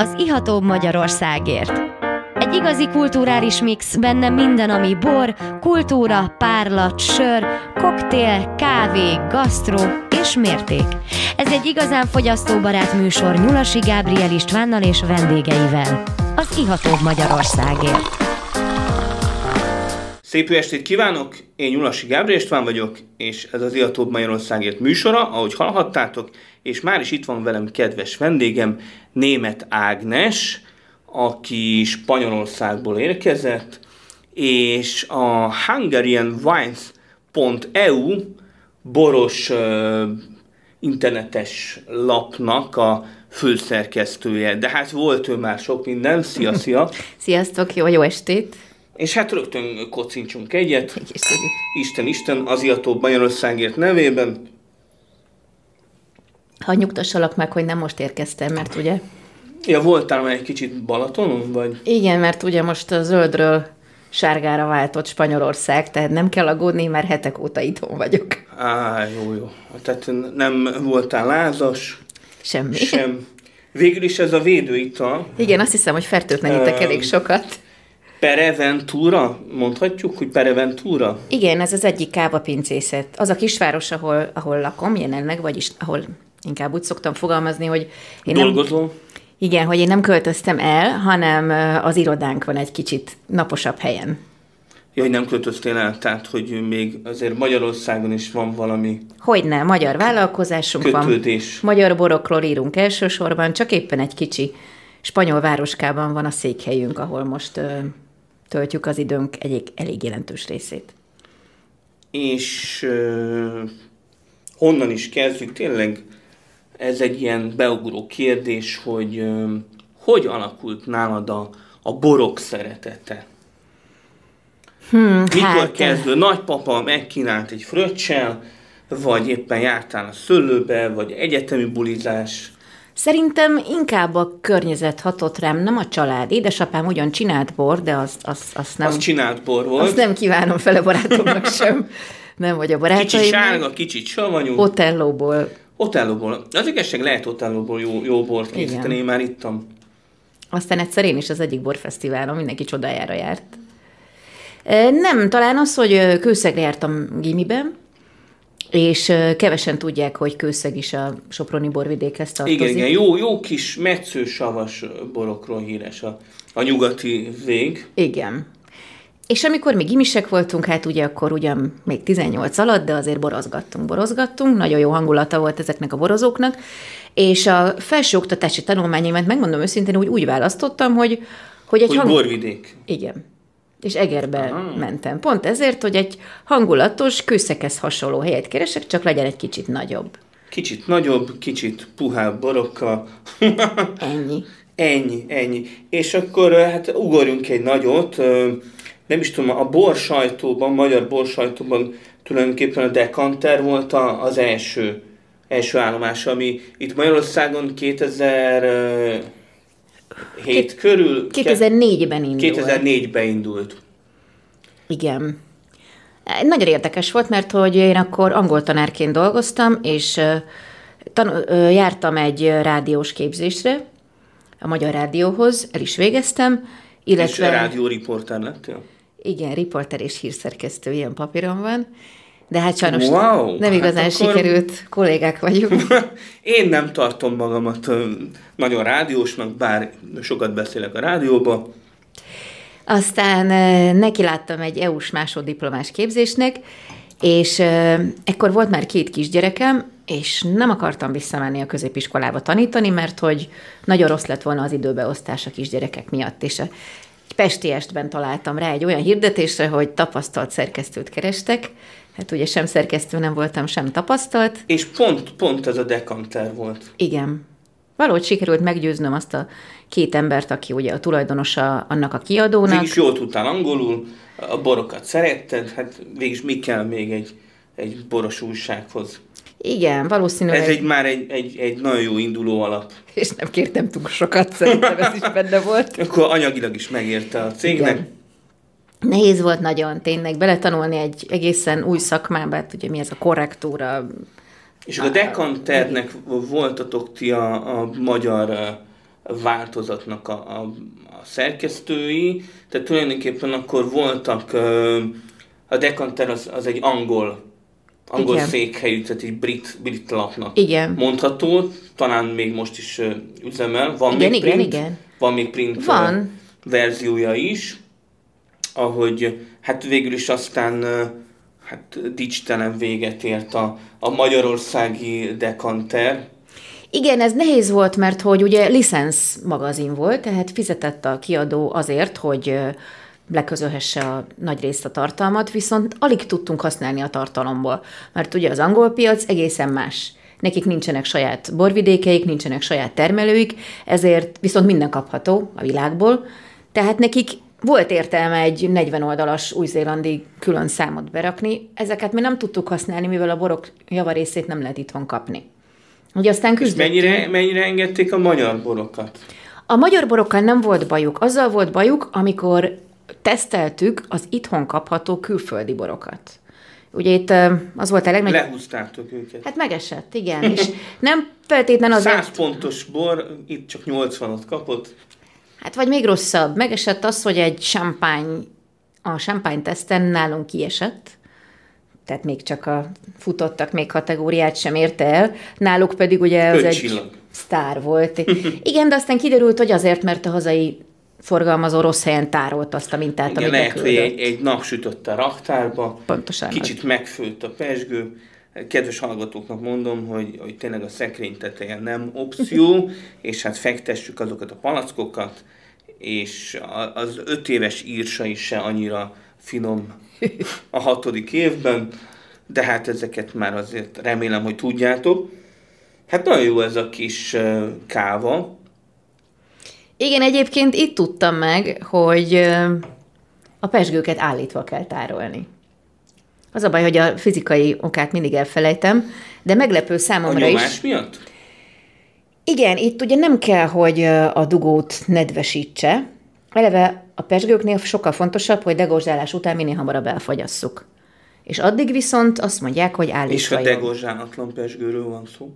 az Iható Magyarországért. Egy igazi kulturális mix, benne minden, ami bor, kultúra, párlat, sör, koktél, kávé, gasztró és mérték. Ez egy igazán fogyasztóbarát műsor Nyulasi Gábriel Istvánnal és vendégeivel. Az Iható Magyarországért. Szép jó estét kívánok! Én Nyulasi Gábriel István vagyok, és ez az Iatóbb Magyarországért műsora, ahogy hallhattátok, és már is itt van velem kedves vendégem, Német Ágnes, aki Spanyolországból érkezett, és a hungarianwines.eu boros uh, internetes lapnak a főszerkesztője. De hát volt ő már sok minden. Szia, szia! Sziasztok, jó, jó estét! És hát rögtön kocincsunk egyet. Isten, Isten, az Iató Magyarországért nevében. Ha nyugtassalak meg, hogy nem most érkeztem, mert ugye... Ja, voltál már egy kicsit Balatonon, vagy? Igen, mert ugye most a zöldről sárgára váltott Spanyolország, tehát nem kell aggódni, mert hetek óta itthon vagyok. Á, jó, jó. Tehát nem voltál lázas? Semmi. Sem. Végül is ez a védőital. Igen, azt hiszem, hogy fertőtlenítek elég sokat. Pereventura? Mondhatjuk, hogy Pereventura? Igen, ez az egyik kávapincészet. Az a kisváros, ahol, ahol lakom jelenleg, vagyis ahol inkább úgy szoktam fogalmazni, hogy én Dolgozol? Nem, igen, hogy én nem költöztem el, hanem az irodánk van egy kicsit naposabb helyen. Ja, hogy nem költöztél el, tehát hogy még azért Magyarországon is van valami... Hogyne, magyar vállalkozásunk kötődés. van. Magyar borokról írunk elsősorban, csak éppen egy kicsi spanyol városkában van a székhelyünk, ahol most ö, töltjük az időnk egy elég jelentős részét. És ö, honnan is kezdjük? Tényleg ez egy ilyen beugró kérdés, hogy hogy alakult nálad a, a borok szeretete? Hmm, Mikor hát, kezdő? Nagypapa megkínált egy fröccsel, vagy éppen jártál a szőlőbe, vagy egyetemi bulizás? Szerintem inkább a környezet hatott rám, nem a család. Édesapám ugyan csinált bor, de azt, azt, azt nem... Az csinált bor volt. Azt nem kívánom fel a barátomnak sem. Nem vagy a barátaim. Kicsit sárga, kicsit savanyú. Otellóból. Otellóból. Az igazság lehet Otellóból jó, jó bort készíteni, én már ittam. Aztán egyszer én is az egyik borfesztiválon mindenki csodájára járt. Nem, talán az, hogy kőszegre jártam gimiben, és kevesen tudják, hogy Kőszeg is a Soproni borvidékhez tartozik. Igen, igen, jó, jó kis metszősavas borokról híres a, a nyugati vég. Igen. És amikor még gimisek voltunk, hát ugye akkor ugyan még 18 alatt, de azért borozgattunk, borozgattunk, nagyon jó hangulata volt ezeknek a borozóknak, és a felsőoktatási tanulmányaimat megmondom őszintén, úgy úgy választottam, hogy, hogy egy hogy hang... borvidék. Igen és Egerbe Aha. mentem. Pont ezért, hogy egy hangulatos, kőszekhez hasonló helyet keresek, csak legyen egy kicsit nagyobb. Kicsit nagyobb, kicsit puhább borokkal. ennyi. Ennyi, ennyi. És akkor hát ugorjunk egy nagyot. Nem is tudom, a bor sajtóban, magyar bor sajtóban tulajdonképpen a Dekanter volt az első, első állomás, ami itt Magyarországon 2000 7 körül. 2004-ben indult. 2004-ben indult. Igen. Nagyon érdekes volt, mert hogy én akkor angol tanárként dolgoztam, és tan- jártam egy rádiós képzésre, a Magyar Rádióhoz, el is végeztem, illetve... És rádióriporter lettél? Igen, riporter és hírszerkesztő, ilyen papíron van. De hát sajnos wow, nem igazán hát akkor... sikerült, kollégák vagyunk. Én nem tartom magamat nagyon rádiósnak, bár sokat beszélek a rádióba. Aztán neki láttam egy EU-s másoddiplomás képzésnek, és ekkor volt már két kisgyerekem, és nem akartam visszamenni a középiskolába tanítani, mert hogy nagyon rossz lett volna az időbeosztás a kisgyerekek miatt, és a Pestiestben találtam rá egy olyan hirdetésre, hogy tapasztalt szerkesztőt kerestek, Hát ugye sem szerkesztő nem voltam, sem tapasztalt. És pont, pont ez a dekanter volt. Igen. Valahogy sikerült meggyőznöm azt a két embert, aki ugye a tulajdonosa annak a kiadónak. Végis jól tudtál angolul, a borokat szeretted, hát végig mi kell még egy, egy boros újsághoz? Igen, valószínűleg. Ez egy, már egy, egy, egy nagyon jó induló alap. És nem kértem túl sokat, szerintem ez is benne volt. Akkor anyagilag is megérte a cégnek. Igen. Nehéz volt nagyon tényleg beletanulni egy egészen új szakmába, hát ugye mi ez a korrektúra. És a Dekanternek voltatok ti a, a magyar változatnak a, a, a szerkesztői, tehát tulajdonképpen akkor voltak, a Decanter az, az egy angol angol Igen. székhelyű, tehát egy brit, brit lapnak igen. mondható, talán még most is uh, üzemel. Van igen, még igen, print, igen. Van még print Van. Uh, verziója is, ahogy hát végül is aztán uh, hát dicstelen véget ért a, a magyarországi dekanter. Igen, ez nehéz volt, mert hogy ugye licensz magazin volt, tehát fizetett a kiadó azért, hogy leközölhesse a nagy részt a tartalmat, viszont alig tudtunk használni a tartalomból, mert ugye az angol piac egészen más. Nekik nincsenek saját borvidékeik, nincsenek saját termelőik, ezért viszont minden kapható a világból, tehát nekik volt értelme egy 40 oldalas új-zélandi külön számot berakni, ezeket mi nem tudtuk használni, mivel a borok javarészét nem lehet itthon kapni. Ugye aztán És mennyire, mennyire engedték a magyar borokat? A magyar borokkal nem volt bajuk. Azzal volt bajuk, amikor teszteltük az itthon kapható külföldi borokat. Ugye itt az volt a legnagyobb... Lehúztátok őket. Hát megesett, igen. És nem feltétlen az... 100 pontos bor, itt csak 80-ot kapott. Hát vagy még rosszabb, megesett az, hogy egy champagne, a champagne teszten nálunk kiesett, tehát még csak a futottak még kategóriát sem érte el, náluk pedig ugye az egy sztár volt. Igen, de aztán kiderült, hogy azért, mert a hazai forgalmazó rossz helyen tárolt azt a mintát, Igen, amit lehet, hogy egy, egy nap sütött a raktárba, Pontosan kicsit megfőtt a pesgő. Kedves hallgatóknak mondom, hogy, hogy tényleg a szekrény teteje nem opció, és hát fektessük azokat a palackokat, és az öt éves írsa is se annyira finom a hatodik évben, de hát ezeket már azért remélem, hogy tudjátok. Hát nagyon jó ez a kis káva, igen, egyébként itt tudtam meg, hogy a pesgőket állítva kell tárolni. Az a baj, hogy a fizikai okát mindig elfelejtem, de meglepő számomra a is. Miatt? Igen, itt ugye nem kell, hogy a dugót nedvesítse. Eleve a pesgőknél sokkal fontosabb, hogy degorzsálás után minél hamarabb elfogyasszuk. És addig viszont azt mondják, hogy állítva És a degorzsálatlan pesgőről van szó?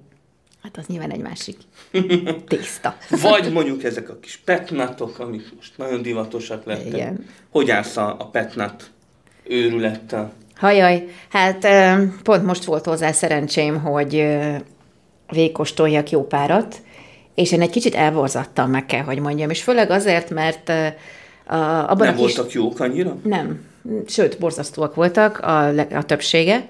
Hát az nyilván egy másik tészta. Vagy mondjuk ezek a kis petnatok, amik most nagyon divatosak lettek. Igen. Hogy állsz a, a petnat őrülettel? Hajaj, hát pont most volt hozzá szerencsém, hogy végkostoljak jó párat, és én egy kicsit elborzattam, meg kell, hogy mondjam, és főleg azért, mert a, abban Nem a kis... voltak jók annyira? Nem, sőt, borzasztóak voltak a, a többsége,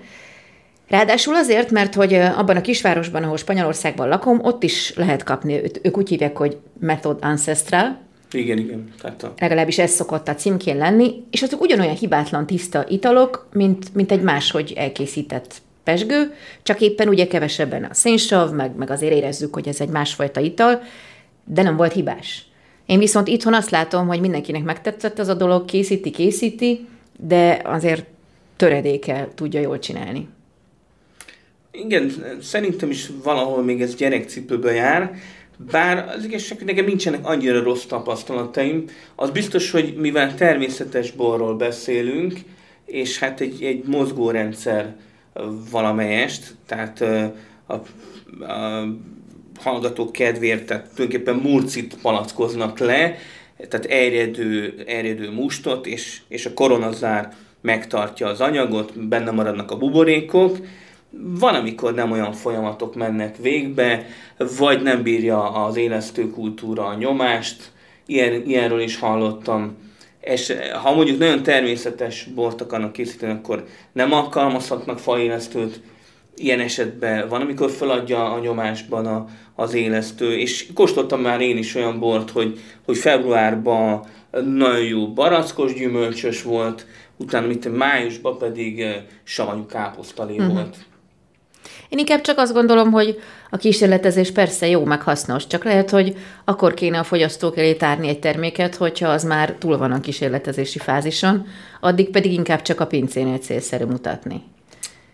Ráadásul azért, mert hogy abban a kisvárosban, ahol Spanyolországban lakom, ott is lehet kapni, ők úgy hívják, hogy Method Ancestral. Igen, igen. Tehát a... Legalábbis ez szokott a címkén lenni, és azok ugyanolyan hibátlan tiszta italok, mint, mint egy máshogy elkészített pesgő, csak éppen ugye kevesebben a szénsav, meg, meg azért érezzük, hogy ez egy másfajta ital, de nem volt hibás. Én viszont itthon azt látom, hogy mindenkinek megtetszett ez a dolog, készíti, készíti, de azért töredéke tudja jól csinálni. Igen, szerintem is valahol még ez gyerekcipőbe jár, bár az igazság, hogy nekem nincsenek annyira rossz tapasztalataim. Az biztos, hogy mivel természetes borról beszélünk, és hát egy, egy mozgórendszer valamelyest, tehát a, a, a hallgatók kedvéért, tehát tulajdonképpen murcit palackoznak le, tehát erjedő, erjedő mustot, és, és a koronazár megtartja az anyagot, benne maradnak a buborékok, van, amikor nem olyan folyamatok mennek végbe, vagy nem bírja az élesztő kultúra a nyomást, Ilyen, ilyenről is hallottam. És ha mondjuk nagyon természetes bort akarnak készíteni, akkor nem alkalmazhatnak faélesztőt, ilyen esetben van, amikor feladja a nyomásban a, az élesztő, és kóstoltam már én is olyan bort, hogy, hogy februárban nagyon jó barackos gyümölcsös volt, utána mint májusban pedig eh, savanyú káposztalé uh-huh. volt. Én inkább csak azt gondolom, hogy a kísérletezés persze jó, meg hasznos, csak lehet, hogy akkor kéne a fogyasztók elé tárni egy terméket, hogyha az már túl van a kísérletezési fázison, addig pedig inkább csak a pincénél célszerű mutatni.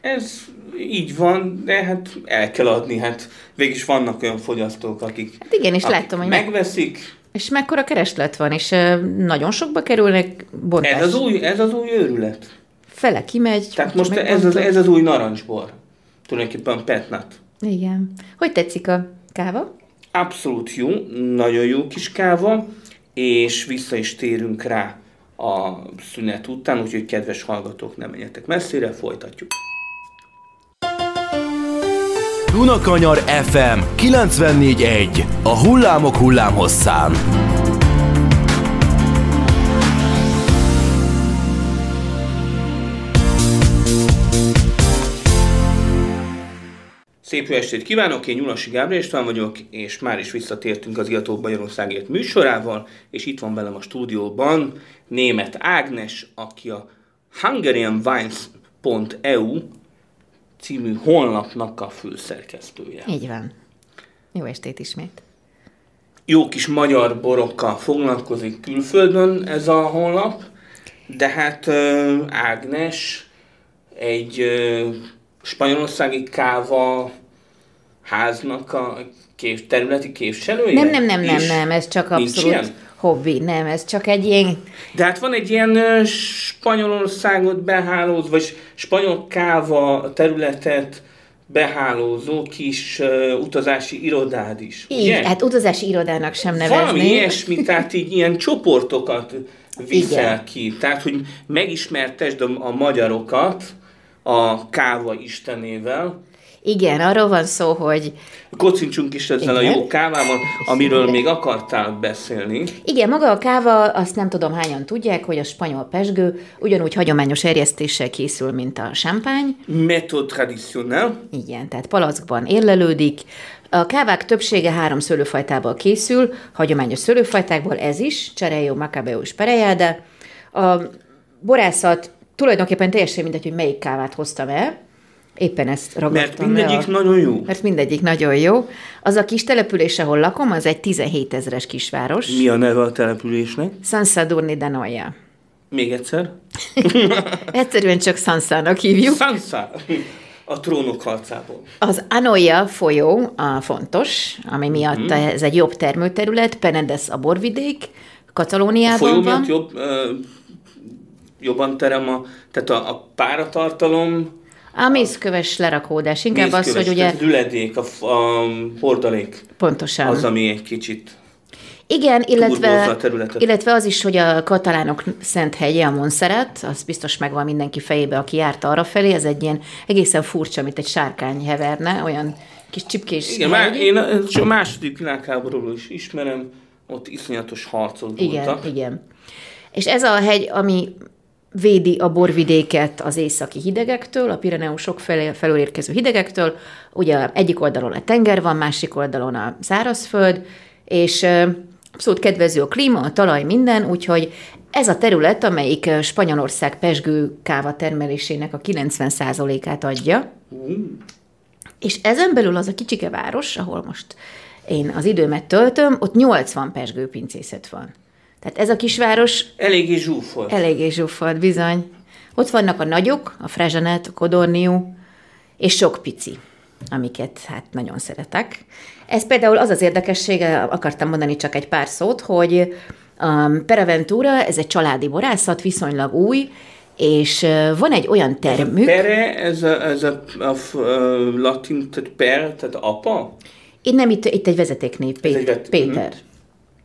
Ez így van, de hát el kell adni, hát végig vannak olyan fogyasztók, akik, hát igen, és akik hogy megveszik. Meg... És mekkora kereslet van, és nagyon sokba kerülnek bontás. Ez az új, ez az új őrület. Fele kimegy. Tehát most ez az, ez az új narancsbor tulajdonképpen petnat. Igen. Hogy tetszik a káva? abszolút jó, nagyon jó kis káva, és vissza is térünk rá a szünet után, úgyhogy kedves hallgatók, nem menjetek messzire, folytatjuk. Dunakanyar FM 94.1 A hullámok hullámhosszán. Szép jó estét kívánok, én Nyulasi Gábor István vagyok, és már is visszatértünk az Iatók Magyarországért műsorával, és itt van velem a stúdióban német Ágnes, aki a hungarianwines.eu című honlapnak a főszerkesztője. Így van. Jó estét ismét. Jó kis magyar borokkal foglalkozik külföldön ez a honlap, de hát Ágnes egy spanyolországi káva háznak a kép, területi képviselője? Nem, nem, nem, nem, nem, ez csak abszolút ilyen? hobbi, nem, ez csak egy ilyen... De hát van egy ilyen Spanyolországot behálózó, vagy spanyol káva területet behálózó kis uh, utazási irodád is, Így, ugye? hát utazási irodának sem nevezni. Valami ilyesmi, tehát így ilyen csoportokat viszel Igen. ki. Tehát, hogy megismertesd a, a magyarokat a káva istenével, igen, arról van szó, hogy... Kocincsunk is ezzel Igen. a jó kávával, amiről még akartál beszélni. Igen, maga a káva, azt nem tudom hányan tudják, hogy a spanyol pesgő ugyanúgy hagyományos erjesztéssel készül, mint a champagne. Méthode traditionnel. Igen, tehát palackban érlelődik, a kávák többsége három szőlőfajtából készül, hagyományos szőlőfajtákból ez is, Cserejó, Macabeo és Perejade. A borászat tulajdonképpen teljesen mindegy, hogy melyik kávát hoztam el, Éppen ezt ragadtam Mert mindegyik le a... nagyon jó. Mert mindegyik nagyon jó. Az a kis település, ahol lakom, az egy 17 ezeres kisváros. Mi a neve a településnek? San Sadurni de Noia. Még egyszer? Egyszerűen csak Sansának hívjuk. Sansa! A trónok harcából. Az Anoia folyó a fontos, ami miatt mm-hmm. ez egy jobb termőterület, Penedes a borvidék, Katalóniában a folyó van. jobb, ö, jobban terem a, tehát a, a páratartalom a mészköves lerakódás, inkább mészköves, az, hogy ugye... Tehát üledék, a, a hordalék. Pontosan. Az, ami egy kicsit igen, illetve, illetve az is, hogy a katalánok szent hegye, a Montserrat, az biztos megvan mindenki fejébe, aki járt arra felé, ez egy ilyen egészen furcsa, mint egy sárkány heverne, olyan kis csipkés Igen, már én a második világháborúról is ismerem, ott iszonyatos harcok igen, voltak. Igen, És ez a hegy, ami védi a borvidéket az északi hidegektől, a Pireneusok felé, felől érkező hidegektől. Ugye egyik oldalon a tenger van, másik oldalon a szárazföld, és abszolút kedvező a klíma, a talaj, minden, úgyhogy ez a terület, amelyik Spanyolország pesgő káva termelésének a 90%-át adja, mm. és ezen belül az a kicsike város, ahol most én az időmet töltöm, ott 80 pesgőpincészet van. Tehát ez a kisváros... Eléggé zsúfolt. Eléggé zsúfolt, bizony. Ott vannak a nagyok, a Frezsanet, a Kodorniú, és sok pici, amiket hát nagyon szeretek. Ez például az az érdekessége, akartam mondani csak egy pár szót, hogy a Peraventura, ez egy családi borászat, viszonylag új, és van egy olyan termük... Ez a pere, ez a, ez a, a, a latin, tehát per, tehát apa? Itt nem, itt, itt egy vezetéknév, Pé- egy Péter.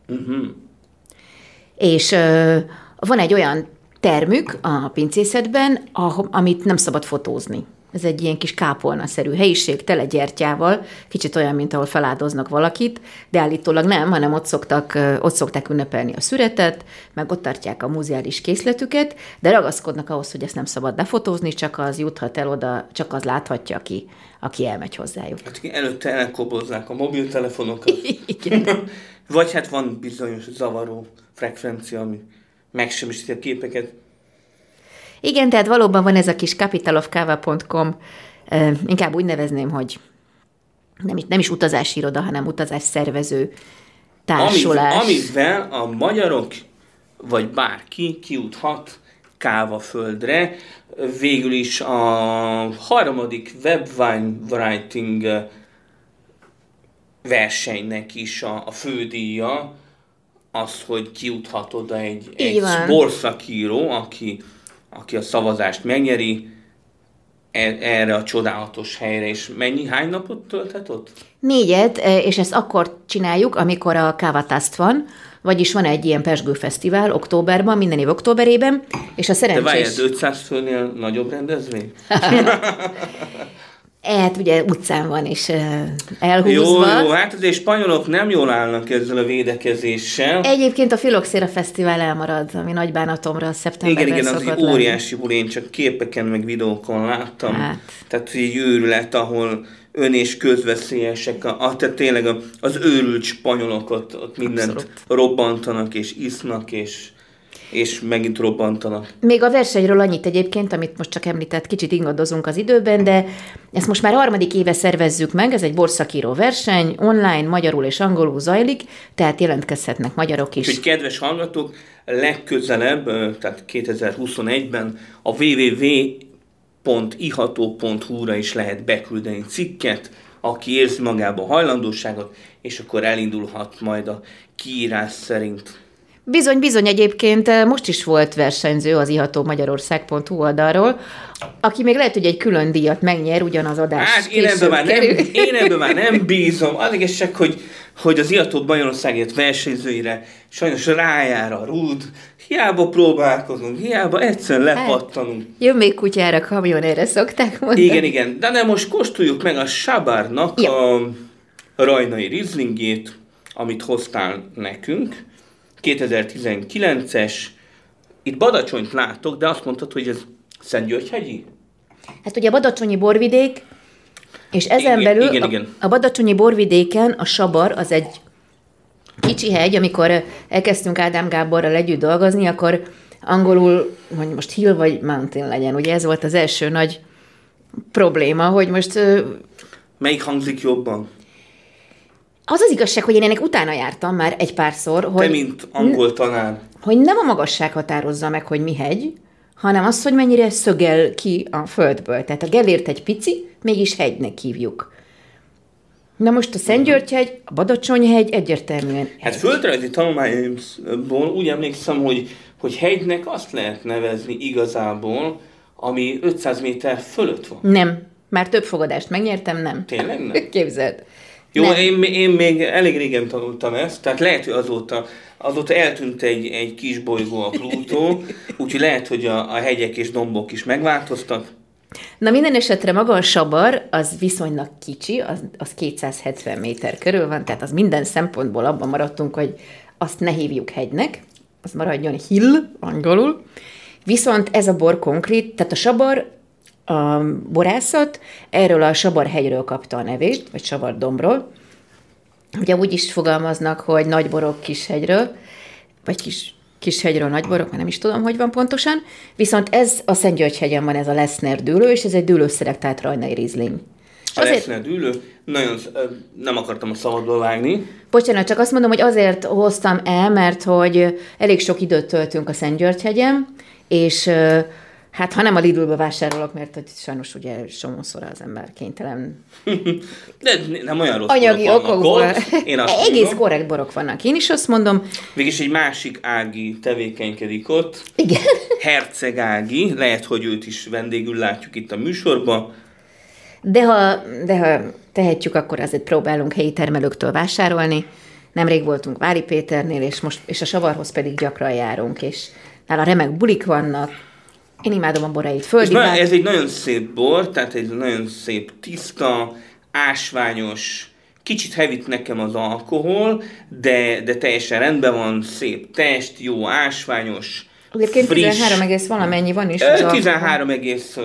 Uh-huh. És ö, van egy olyan termük a pincészetben, amit nem szabad fotózni. Ez egy ilyen kis kápolnaszerű helyiség, tele gyertyával, kicsit olyan, mint ahol feláldoznak valakit, de állítólag nem, hanem ott, szoktak, ott szokták ünnepelni a szüretet, meg ott tartják a muzeális készletüket, de ragaszkodnak ahhoz, hogy ezt nem szabad befotózni, csak az juthat el oda, csak az láthatja, aki, aki elmegy hozzájuk. Hát előtte elkobozzák a mobiltelefonokat. Igen. Vagy hát van bizonyos zavaró frekvencia, ami megsemmisíti a képeket. Igen, tehát valóban van ez a kis capitalofkava.com, inkább úgy nevezném, hogy nem, nem is utazási iroda, hanem utazás szervező társulás. Amivel a magyarok, vagy bárki kiuthat Kávaföldre. Végül is a harmadik webwine writing versenynek is a, a fődíja, az, hogy kijuthat oda egy, egy borszakíró, aki, aki a szavazást megnyeri, e- erre a csodálatos helyre, és mennyi, hány napot tölthet ott? Négyet, eh, és ezt akkor csináljuk, amikor a Kávataszt van, vagyis van egy ilyen pesgőfesztivál októberben, minden év októberében, és a De várjál, szerencsés... 500 főnél nagyobb rendezvény? Hát ugye utcán van, és eh, Jó, elhúzva. jó, hát azért spanyolok nem jól állnak ezzel a védekezéssel. Egyébként a Filoxéra Fesztivál elmarad, ami nagy bánatomra szeptemberben Igen, igen, az egy óriási buli, én csak képeken meg videókon láttam. Hát. Tehát egy őrület, ahol ön és közveszélyesek, a, a, tehát tényleg a, az őrült spanyolok ott, ott mindent Abszolút. robbantanak és isznak, és, és megint robbantanak. Még a versenyről annyit egyébként, amit most csak említett, kicsit ingadozunk az időben, de ezt most már harmadik éve szervezzük meg, ez egy borszakíró verseny, online, magyarul és angolul zajlik, tehát jelentkezhetnek magyarok is. Úgyhogy kedves hallgatók, legközelebb, tehát 2021-ben a www.iható.hu-ra is lehet beküldeni cikket, aki érzi magába a hajlandóságot, és akkor elindulhat majd a kiírás szerint. Bizony, bizony egyébként eh, most is volt versenyző az iható magyarország.hu oldalról, aki még lehet, hogy egy külön díjat megnyer, ugyanaz adás Hát én ebben, már nem, én ebben már nem bízom. Az igazság, hogy, hogy az Iatót Magyarországért versenyzőire sajnos rájár a rúd. Hiába próbálkozunk, hiába egyszerűen Hát. lepattanunk. Jön még kutyára, kamion erre szokták mondani. Igen, igen. De nem, most kóstoljuk meg a Sabárnak Ja. a rajnai rizlingét, amit hoztál nekünk. 2019-es. Itt Badacsonyt látok, de azt mondtad, hogy ez Szentgyörgyhegyi? Hát ugye a Badacsonyi borvidék, és ezen Igen, belül igen, a, igen. a Badacsonyi borvidéken a Sabar az egy kicsi hegy, amikor elkezdtünk Ádám Gáborral együtt dolgozni, akkor angolul, hogy most hill vagy mountain legyen, ugye ez volt az első nagy probléma, hogy most Melyik hangzik jobban? Az az igazság, hogy én ennek utána jártam már egy párszor, Te, hogy, mint angol tanár. hogy nem a magasság határozza meg, hogy mi hegy, hanem az, hogy mennyire szögel ki a földből. Tehát a Gellért egy pici, mégis hegynek hívjuk. Na most a Szentgyörgyhegy, a Badacsonyhegy egyértelműen Hát földrajzi tanulmányomból úgy emlékszem, hogy, hogy hegynek azt lehet nevezni igazából, ami 500 méter fölött van. nem. Már több fogadást megnyertem, nem. Tényleg nem? Képzeld. Jó, Nem. én, én még elég régen tanultam ezt, tehát lehet, hogy azóta, azóta eltűnt egy, egy kis bolygó a Plutó, úgyhogy lehet, hogy a, a hegyek és dombok is megváltoztak. Na minden esetre maga a sabar, az viszonylag kicsi, az, az 270 méter körül van, tehát az minden szempontból abban maradtunk, hogy azt ne hívjuk hegynek, az maradjon hill angolul. Viszont ez a bor konkrét, tehát a sabar, a borászat erről a sabarhegyről kapta a nevét, vagy sabardombról. Ugye úgy is fogalmaznak, hogy nagy borok kis hegyről, vagy kis, kis hegyről nagy borok, már nem is tudom, hogy van pontosan. Viszont ez a Szentgyörgyhegyen van ez a Leszner dűlő, és ez egy dűlőszelektált rajnai rizling. A azért, Leszner dűlő, nagyon nem akartam a szabadba vágni. bocsánat, csak azt mondom, hogy azért hoztam el, mert hogy elég sok időt töltünk a Szentgyörgyhegyen, és hát ha nem a Lidlbe vásárolok, mert hogy sajnos ugye somószor az ember kénytelen De nem olyan rossz anyagi okokból. Én azt Egész mondom. korrekt borok vannak. Én is azt mondom, Mégis egy másik Ági tevékenykedik ott. igen, Herceg Ági, lehet, hogy őt is vendégül látjuk itt a műsorban. De ha, de ha tehetjük, akkor azért próbálunk helyi termelőktől vásárolni. Nemrég voltunk Vári Péternél, és, most, és a savarhoz pedig gyakran járunk, és nála remek bulik vannak. Én imádom a borait. És Földi már bár... ez egy nagyon szép bor, tehát egy nagyon szép, tiszta, ásványos, kicsit hevít nekem az alkohol, de, de teljesen rendben van, szép test, jó ásványos, Egyébként friss. 13 egész valamennyi van is. Ö, az alkohol. 13 egész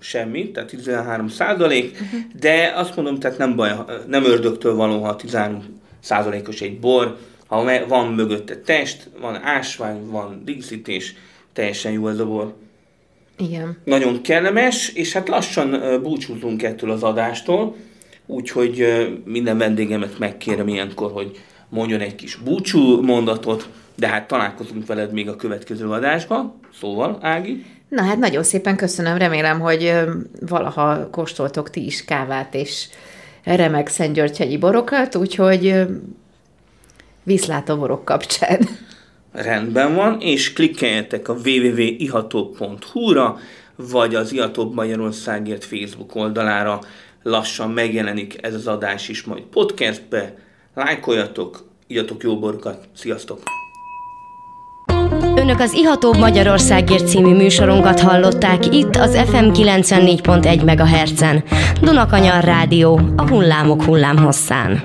semmi, tehát 13 százalék, Mhm. de azt mondom, tehát nem baj, nem ördögtől való, ha 13 százalékos egy bor, ha van mögötte test, van ásvány, van díszítés, teljesen jó ez a bor. Igen. Nagyon kellemes, és hát lassan búcsúzunk ettől az adástól, úgyhogy minden vendégemet megkérem ilyenkor, hogy mondjon egy kis búcsú mondatot, de hát találkozunk veled még a következő adásban. Szóval, Ági? Na hát nagyon szépen köszönöm, remélem, hogy valaha kóstoltok ti is kávát és remek Szentgyörgyhegyi borokat, úgyhogy viszlát a borok kapcsán. Rendben van, és klikkeljetek a www.iható.hu-ra, vagy az Iatóbb Magyarországért Facebook oldalára lassan megjelenik ez az adás is majd podcastbe. Lájkoljatok, írjatok jó borokat. Sziasztok! Önök az Ihatóbb Magyarországért című műsorunkat hallották itt az FM 94.1 MHz-en. Dunakanyar Rádió, a hullámok hullámhosszán.